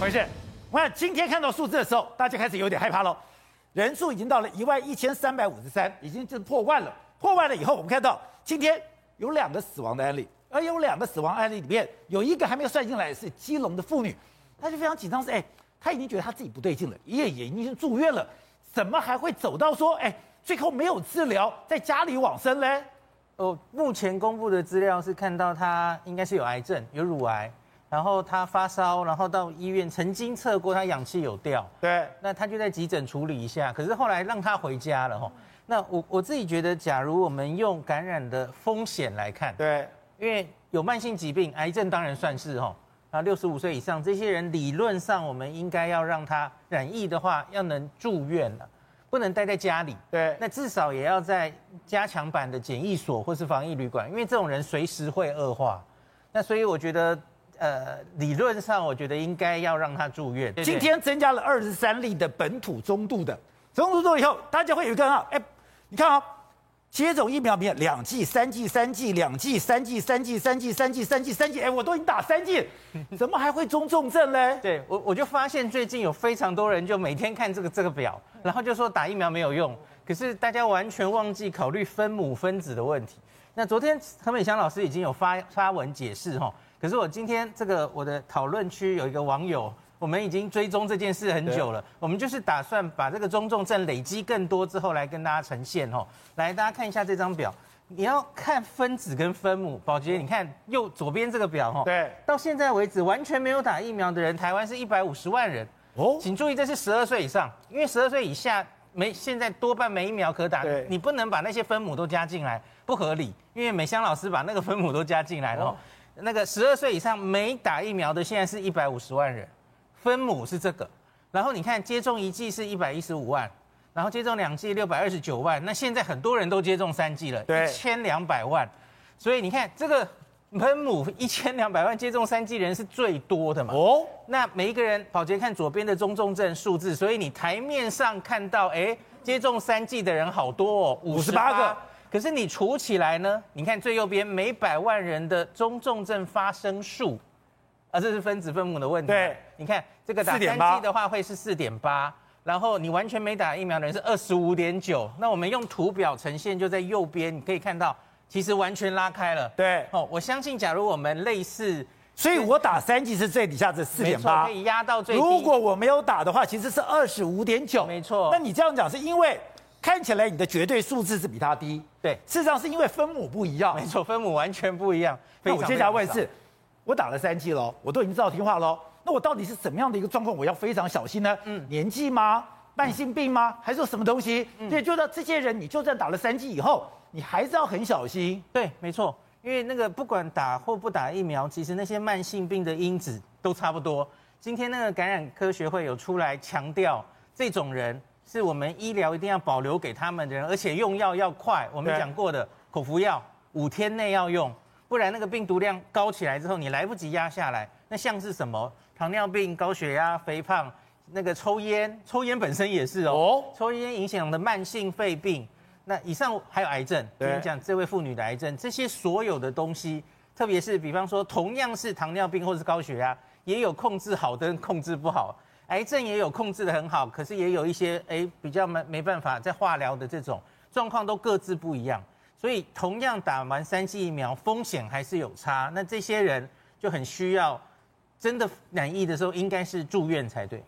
回事？我看今天看到数字的时候，大家开始有点害怕喽。人数已经到了一万一千三百五十三，已经是破万了。破万了以后，我们看到今天有两个死亡的案例，而有两个死亡案例里面有一个还没有算进来，是基隆的妇女，她就非常紧张，是哎，她已经觉得她自己不对劲了，也也已经住院了，怎么还会走到说哎，最后没有治疗，在家里往生嘞？哦，目前公布的资料是看到她应该是有癌症，有乳癌。然后他发烧，然后到医院曾经测过他氧气有掉，对，那他就在急诊处理一下，可是后来让他回家了哈。那我我自己觉得，假如我们用感染的风险来看，对，因为有慢性疾病，癌症当然算是哈。那六十五岁以上这些人，理论上我们应该要让他染疫的话，要能住院了，不能待在家里。对，那至少也要在加强版的检疫所或是防疫旅馆，因为这种人随时会恶化。那所以我觉得。呃，理论上我觉得应该要让他住院。今天增加了二十三例的本土中度的，中度以后，大家会有一个啊，哎，你看啊，接种疫苗没有？两剂、三剂、三剂、两剂、三剂、三剂、三剂、三剂、三剂、三剂，哎，我都已经打三剂，怎么还会中重症呢？对我，我就发现最近有非常多人就每天看这个这个表，然后就说打疫苗没有用，可是大家完全忘记考虑分母分子的问题。那昨天何美香老师已经有发发文解释哈。可是我今天这个我的讨论区有一个网友，我们已经追踪这件事很久了，我们就是打算把这个中重症累积更多之后来跟大家呈现哦。来，大家看一下这张表，你要看分子跟分母。宝杰，你看右左边这个表哈，对，到现在为止完全没有打疫苗的人，台湾是一百五十万人哦。请注意，这是十二岁以上，因为十二岁以下没现在多半没疫苗可打，你不能把那些分母都加进来，不合理。因为美香老师把那个分母都加进来了。那个十二岁以上没打疫苗的，现在是一百五十万人，分母是这个，然后你看接种一剂是一百一十五万，然后接种两剂六百二十九万，那现在很多人都接种三剂了，一千两百万，所以你看这个分母一千两百万接种三剂人是最多的嘛？哦，那每一个人，宝杰看左边的中重症数字，所以你台面上看到，哎，接种三剂的人好多哦，五十八个。可是你除起来呢？你看最右边每百万人的中重症发生数，啊，这是分子分母的问题。对，你看这个打三剂的话会是四点八，然后你完全没打疫苗的人是二十五点九。那我们用图表呈现，就在右边，你可以看到，其实完全拉开了。对，哦，我相信假如我们类似，所以我打三剂是最底下这四点八，可以压到最低。如果我没有打的话，其实是二十五点九。没错。那你这样讲是因为？看起来你的绝对数字是比他低，对，事实上是因为分母不一样，没错，分母完全不一样。那我接下来问是，我打了三剂喽，我都已经知道听话喽，那我到底是怎么样的一个状况？我要非常小心呢？嗯，年纪吗？慢性病吗？还是有什么东西？嗯，对，就说这些人，你就算打了三剂以后，你还是要很小心。对，没错，因为那个不管打或不打疫苗，其实那些慢性病的因子都差不多。今天那个感染科学会有出来强调，这种人。是我们医疗一定要保留给他们的人，而且用药要快。我们讲过的口服药五天内要用，不然那个病毒量高起来之后，你来不及压下来。那像是什么糖尿病、高血压、肥胖，那个抽烟，抽烟本身也是哦，哦抽烟影响的慢性肺病。那以上还有癌症，我跟你讲这位妇女的癌症，这些所有的东西，特别是比方说同样是糖尿病或是高血压，也有控制好的控制不好。癌症也有控制的很好，可是也有一些诶比较没没办法在化疗的这种状况都各自不一样，所以同样打完三剂疫苗风险还是有差。那这些人就很需要真的染疫的时候应该是住院才对。